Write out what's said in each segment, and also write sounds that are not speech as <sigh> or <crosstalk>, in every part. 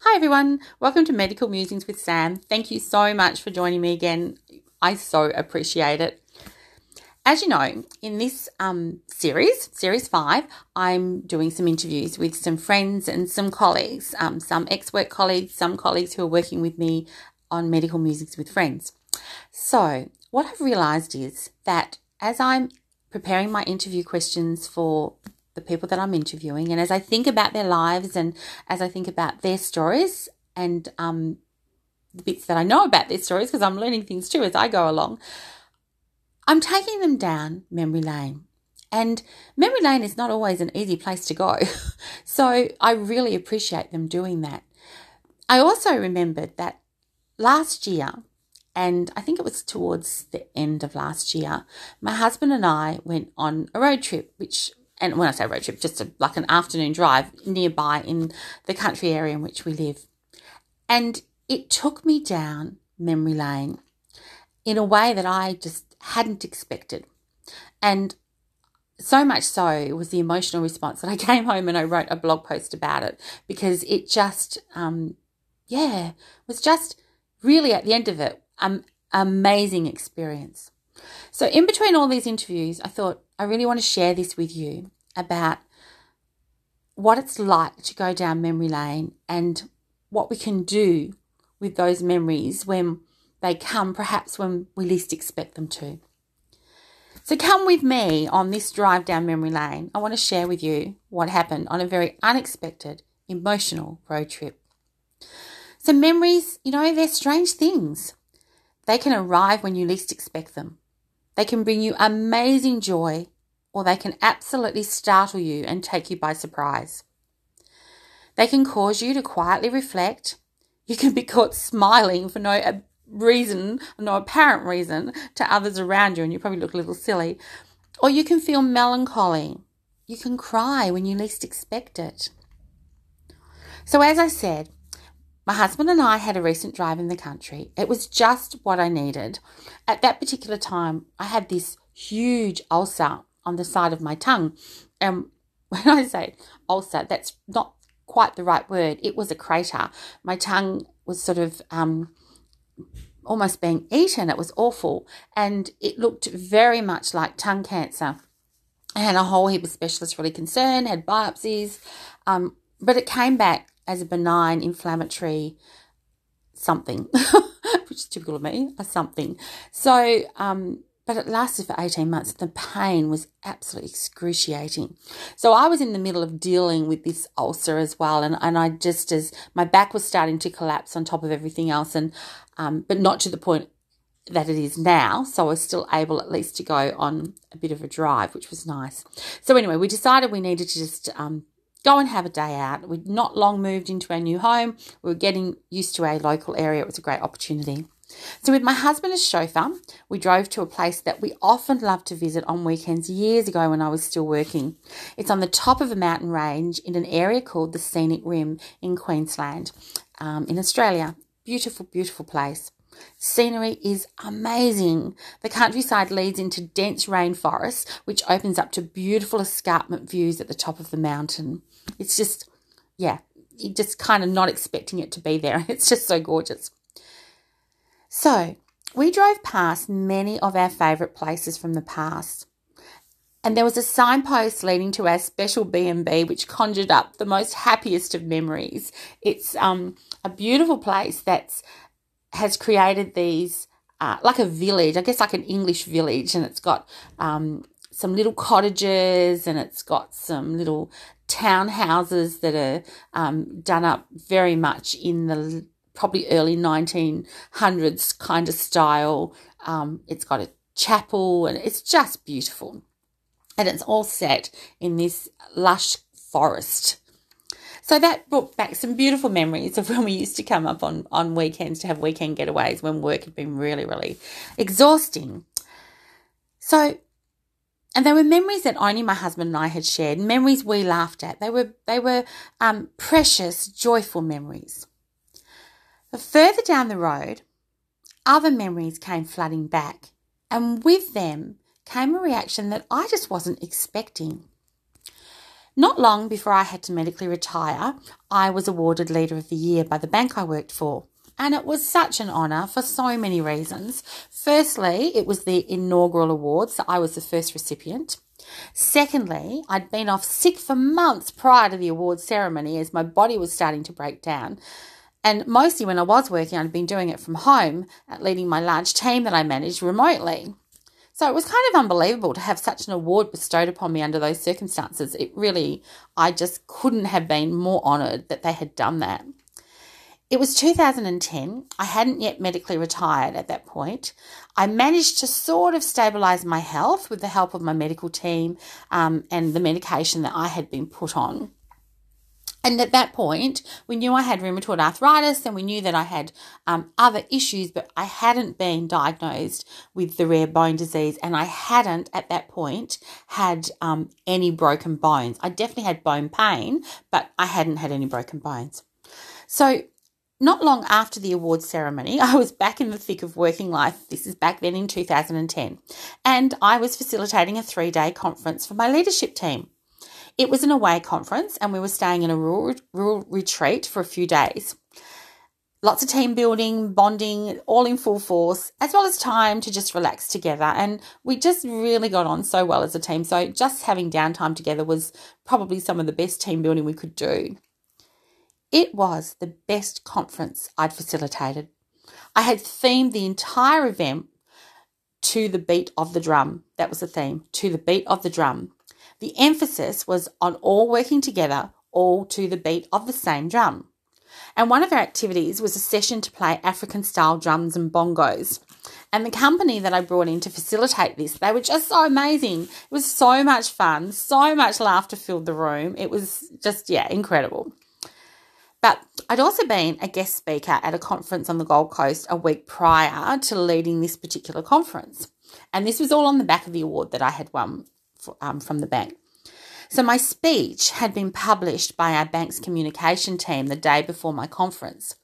Hi, everyone. Welcome to Medical Musings with Sam. Thank you so much for joining me again. I so appreciate it. As you know, in this um, series, series five, I'm doing some interviews with some friends and some colleagues, um, some ex work colleagues, some colleagues who are working with me on Medical Musings with Friends. So, what I've realized is that as I'm preparing my interview questions for the people that I'm interviewing. And as I think about their lives and as I think about their stories and um, the bits that I know about their stories, because I'm learning things too as I go along, I'm taking them down memory lane. And memory lane is not always an easy place to go. <laughs> so I really appreciate them doing that. I also remembered that last year, and I think it was towards the end of last year, my husband and I went on a road trip, which and when I say road trip, just a, like an afternoon drive nearby in the country area in which we live. And it took me down memory lane in a way that I just hadn't expected. And so much so was the emotional response that I <laughs> came home and I wrote a blog post about it because it just, um, yeah, was just really at the end of it, um, amazing experience. So, in between all these interviews, I thought I really want to share this with you about what it's like to go down memory lane and what we can do with those memories when they come, perhaps when we least expect them to. So, come with me on this drive down memory lane. I want to share with you what happened on a very unexpected, emotional road trip. So, memories, you know, they're strange things. They can arrive when you least expect them. They can bring you amazing joy or they can absolutely startle you and take you by surprise. They can cause you to quietly reflect. You can be caught smiling for no reason, no apparent reason to others around you, and you probably look a little silly. Or you can feel melancholy. You can cry when you least expect it. So, as I said, my husband and I had a recent drive in the country. It was just what I needed. At that particular time, I had this huge ulcer on the side of my tongue. And <laughs> when I say ulcer, that's not quite the right word. It was a crater. My tongue was sort of um, almost being eaten. It was awful. And it looked very much like tongue cancer. I had a whole heap of specialists really concerned, had biopsies, um, but it came back as a benign inflammatory something, <laughs> which is typical of me, a something. So um, but it lasted for 18 months. The pain was absolutely excruciating. So I was in the middle of dealing with this ulcer as well. And, and I just, as my back was starting to collapse on top of everything else, and um, but not to the point that it is now. So I was still able at least to go on a bit of a drive, which was nice. So anyway, we decided we needed to just um, go and have a day out. We'd not long moved into our new home. We were getting used to a local area. It was a great opportunity. So, with my husband as chauffeur, we drove to a place that we often loved to visit on weekends years ago when I was still working. It's on the top of a mountain range in an area called the Scenic Rim in Queensland, um, in Australia. Beautiful, beautiful place. Scenery is amazing. The countryside leads into dense rainforest, which opens up to beautiful escarpment views at the top of the mountain. It's just, yeah, you're just kind of not expecting it to be there. <laughs> It's just so gorgeous. So, we drove past many of our favourite places from the past. And there was a signpost leading to our special B&B which conjured up the most happiest of memories. It's um, a beautiful place that's has created these uh, like a village, I guess like an English village, and it's got um, some little cottages and it's got some little townhouses that are um, done up very much in the probably early 1900s kind of style. Um, it's got a chapel and it's just beautiful. And it's all set in this lush forest. So that brought back some beautiful memories of <laughs> when we used to come up on, on weekends to have weekend getaways when work had been really, really exhausting. So, and they were memories that only my husband and I had shared, memories we laughed at. They were, they were um, precious, joyful memories. But further down the road, other memories came flooding back, and with them came a reaction that I just wasn't expecting. Not long before I had to medically retire, I was awarded Leader of the Year by the bank I worked for. And it was such an honour for so many reasons. Firstly, it was the inaugural award, so I was the first recipient. Secondly, I'd been off sick for months prior to the award ceremony as my body was starting to break down. And mostly when I was working, I'd been doing it from home, leading my large team that I managed remotely. So it was kind of unbelievable to have such an award bestowed upon me under those circumstances. It really, I just couldn't have been more honoured that they had done that. It was 2010. I hadn't yet medically retired at that point. I managed to sort of stabilise my health with the help of my medical team um, and the medication that I had been put on. And at that point, we knew I had rheumatoid arthritis and we knew that I had um, other issues, but I hadn't been diagnosed with the rare bone disease. And I hadn't at that point had um, any broken bones. I definitely had bone pain, but I hadn't had any broken bones. So not long after the awards ceremony, <laughs> I was back in the thick of working life. This is back then in 2010. And I was facilitating a three day conference for my leadership team. It was an away conference, and we were staying in a rural, rural retreat for a few days. Lots of team building, bonding, all in full force, as well as time to just relax together. And we just really got on so well as a team. So, just having downtime together was probably some of the best team building we could do. It was the best conference I'd facilitated. I had themed the entire event to the beat of the drum. That was the theme, to the beat of the drum. The emphasis was on all working together, all to the beat of the same drum. And one of our activities was a session to play African style drums and bongos. And the company that I brought in to facilitate this, they were just so amazing. It was so much fun, so much laughter filled the room. It was just, yeah, incredible. But I'd also been a guest speaker at a conference on the Gold Coast a week prior to leading this particular conference. And this was all on the back of the award that I had won for, um, from the bank. So my speech had been published by our bank's communication team the day before my conference.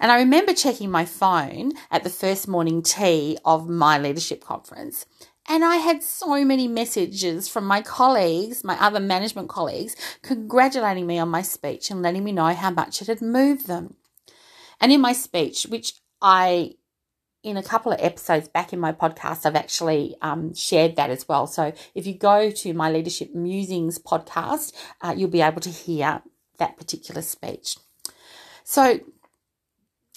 And I remember checking my phone at the first morning tea of my leadership conference and I had so many messages from my colleagues, my other management colleagues, congratulating me on my speech and letting me know how much it had moved them. And in my speech, which I, in a couple of episodes back in my podcast, I've actually um, shared that as well. So if you go to my Leadership Musings podcast, uh, you'll be able to hear that particular speech. So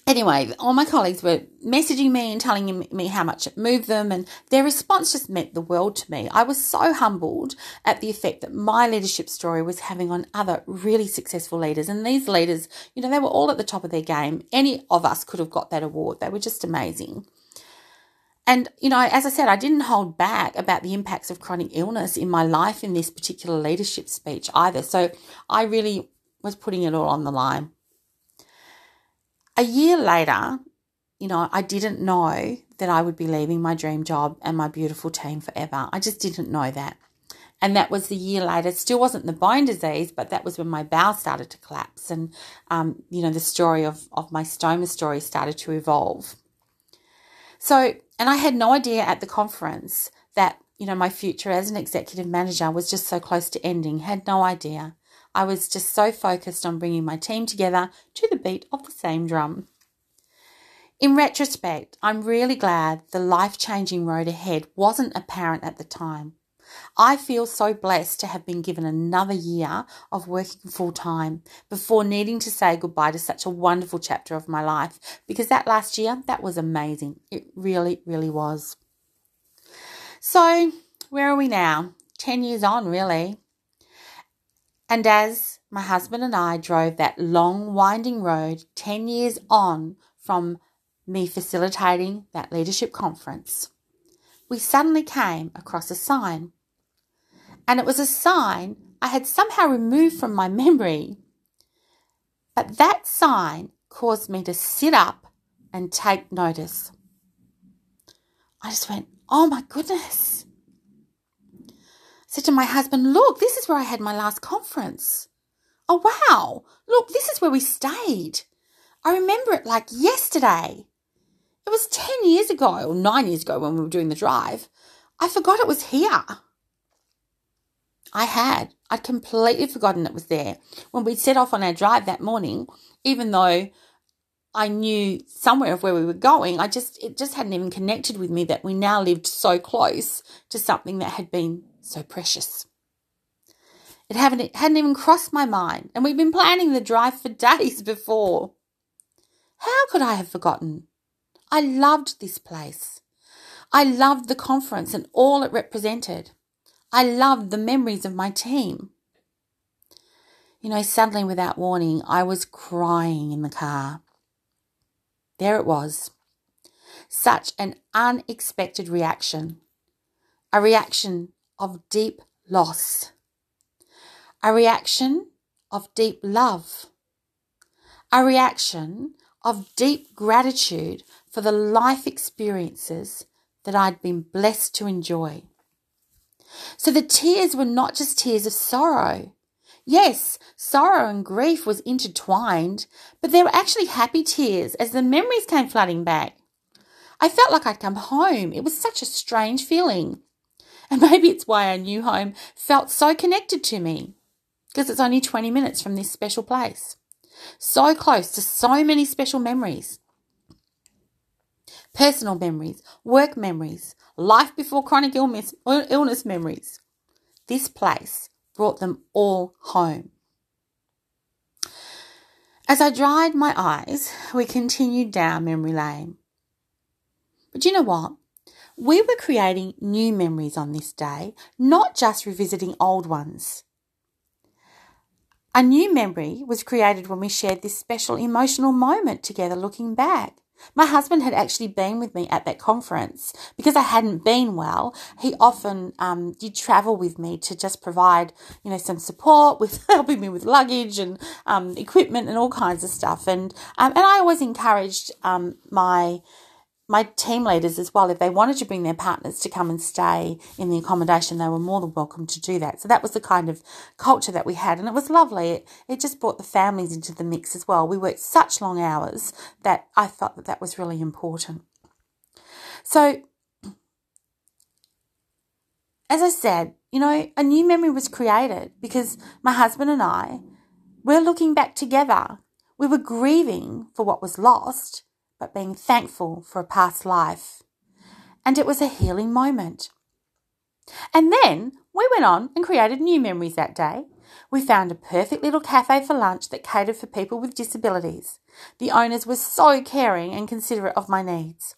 Anyway, all my colleagues were messaging me and telling me how much it moved them, and their response just meant the world to me. I was so humbled at the effect that my leadership story was having on other really successful leaders. And these leaders, you know, they were all at the top of their game. Any of us could have got that award, they were just amazing. And, you know, as I said, I didn't hold back about the impacts of chronic illness in my life in this particular leadership speech either. So I really was putting it all on the line a year later, you know, I didn't know that I would be leaving my dream job and my beautiful team forever. I just didn't know that. And that was the year later. It still wasn't the bone disease, but that was when my bowel started to collapse. And, um, you know, the story of, of my stoma story started to evolve. So, and I had no idea at the conference that, you know, my future as an executive manager was just so close to ending. Had no idea. I was just so focused on bringing my team together to the beat of the same drum. In retrospect, I'm really glad the life changing road ahead wasn't apparent at the time. I feel so blessed to have been given another year of working full time before needing to say goodbye to such a wonderful chapter of my life because that last year, that was amazing. It really, really was. So, where are we now? 10 years on, really. And as my husband and I drove that long, winding road 10 years on from me facilitating that leadership conference, we suddenly came across a sign. And it was a sign I had somehow removed from my memory. But that sign caused me to sit up and take notice. I just went, oh my goodness said to my husband, Look, this is where I had my last conference. Oh, wow. Look, this is where we stayed. I remember it like yesterday. It was 10 years ago, or nine years ago when we were doing the drive. I forgot it was here. I had. I'd completely forgotten it was there. When we'd set off on our drive that morning, even though I knew somewhere of where we were going, I just it just hadn't even connected with me that we now lived so close to something that had been so precious. It hadn't, it hadn't even crossed my mind, and we'd been planning the drive for days before. How could I have forgotten? I loved this place. I loved the conference and all it represented. I loved the memories of my team. You know, suddenly, without warning, I was crying in the car. There it was. Such an unexpected reaction. A reaction of deep loss. A reaction of deep love. A reaction of deep gratitude for the life experiences that I'd been blessed to enjoy. So the tears were not just tears of sorrow. Yes, sorrow and grief was intertwined, but they were actually happy tears as the memories came flooding back. I felt like I'd come home. It was such a strange feeling. And <laughs> maybe it's why our new home felt so connected to me, because it's only 20 minutes from this special place. So close to so many special memories personal memories, work memories, life before chronic illness, illness memories. This place brought them all home. As I dried my eyes, we continued down memory lane. But you know what? We were creating new memories on this day, not just revisiting old ones. A new memory was created when we shared this special emotional moment together looking back. My husband had actually been with me at that conference because I hadn't been well. He often um, did travel with me to just provide, you know, some support with <laughs> helping me with luggage and um, equipment and all kinds of stuff. And um, and I always encouraged um, my my team leaders as well, if they wanted to bring their partners to come and stay in the accommodation, they were more than welcome to do that. So that was the kind of culture that we had, and it was lovely. It, it just brought the families into the mix as well. We worked such long hours that I felt that that was really important. So, as I said, you know, a new memory was created because my husband and I, we're looking back together. We were grieving for what was lost but being thankful for a past life. And it was a healing moment. And then we went on and created new memories that day. We found a perfect little cafe for lunch that catered for people with disabilities. The owners were so caring and considerate of my needs.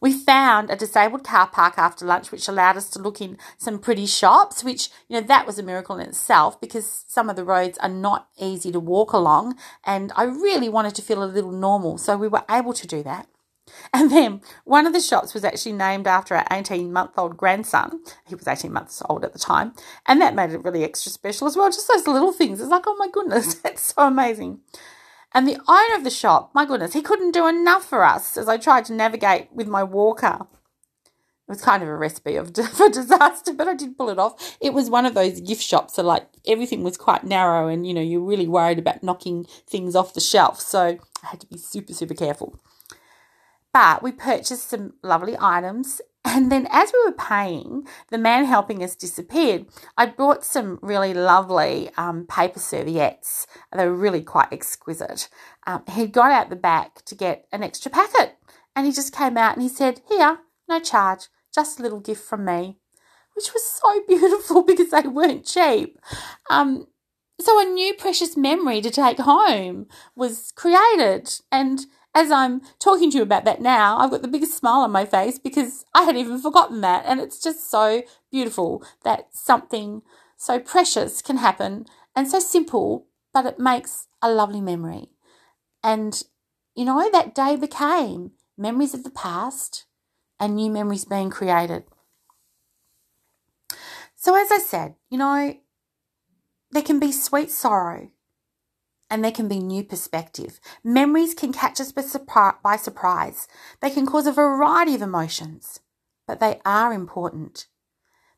We found a disabled car park after lunch, which allowed us to look in some pretty shops, which, you know, that was a miracle in itself because some of the roads are not easy to walk along. And I really wanted to feel a little normal. So we were able to do that. <laughs> And then one of the shops was actually named after our 18 month old grandson. He was 18 months old at the time. And that made it really extra special as well. Just those little things. It's like, oh my goodness, <laughs> that's so amazing. And the owner of the shop, my goodness, he couldn't do enough for us as I tried to navigate with my walker. It was kind of a recipe of <laughs> for disaster, but I did pull it off. It was one of those gift shops, so like everything was quite narrow, and you know you're really worried about knocking things off the shelf. So I had to be super super careful. But we purchased some lovely items and then as we were paying, the man helping us disappeared. I bought some really lovely um, paper serviettes. They were really quite exquisite. Um, he'd gone out the back to get an extra packet and he just came out and he said, Here, no charge, just a little gift from me, which was so <laughs> beautiful because they weren't cheap. Um, so a new precious memory to take home was created and as I'm talking to you about that now, I've got the biggest smile on my face because I had even forgotten that. And it's just so beautiful that something so precious can happen and so simple, but it makes a lovely memory. And, you know, that day became memories of the past and new memories being created. So, as I said, you know, there can be sweet sorrow and there can be new perspective. Memories can catch us by surprise. They can cause a variety of emotions, but they are important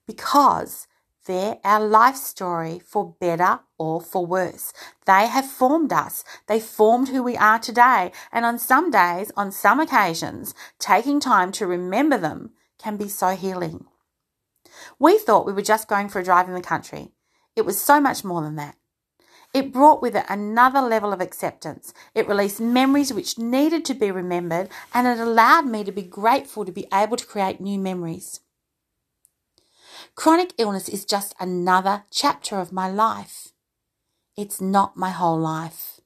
because they're our life story for better or for worse. They have formed us. They formed who we are today. And on some days, on some occasions, taking time to remember them can be so healing. We thought we were just going for a drive in the country it was so much more than that. It brought with it another level of acceptance. It released memories which needed to be remembered, and it allowed me to be grateful to be able to create new memories. Chronic illness is just another chapter of my life. It's not my whole life.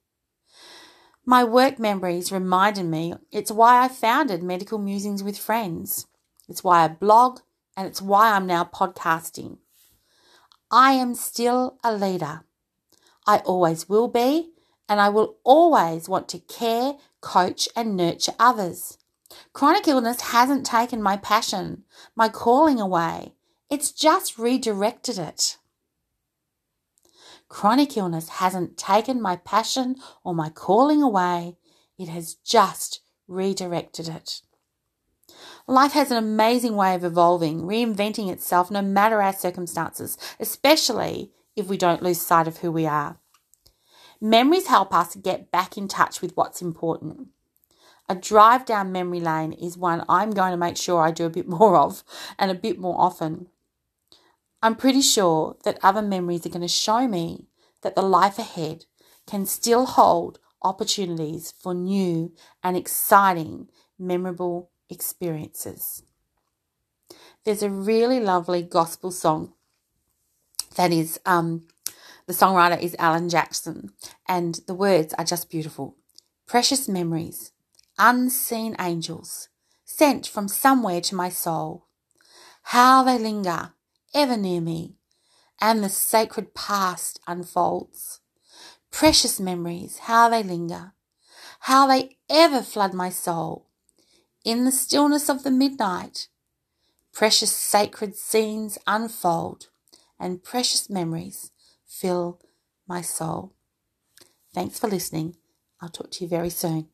My work memories reminded me it's why I founded Medical Musings with Friends. It's why I blog, and it's why I'm now podcasting. I am still a leader. I always will be, and I will always want to care, coach, and nurture others. Chronic illness hasn't taken my passion, my calling away. It's just redirected it. Chronic illness hasn't taken my passion or my calling away. It has just redirected it. Life has an amazing way of evolving, reinventing itself no matter our circumstances, especially if we don't lose sight of who we are. Memories help us get back in touch with what's important. A drive down memory lane is one I'm going to make sure I do a bit <laughs> more of and a bit more often. I'm pretty sure that other memories are going to show me that the life ahead can still hold opportunities for new and exciting, memorable experiences. There's a really lovely gospel song that is um, the songwriter is Alan Jackson, and the words are just beautiful. Precious memories, unseen angels, sent from somewhere to my soul. How they linger, ever near me, and the sacred past unfolds. Precious memories, how they linger, how they ever flood my soul. In the stillness of the midnight, precious sacred scenes unfold and precious memories fill my soul. Thanks for listening. I'll talk to you very soon.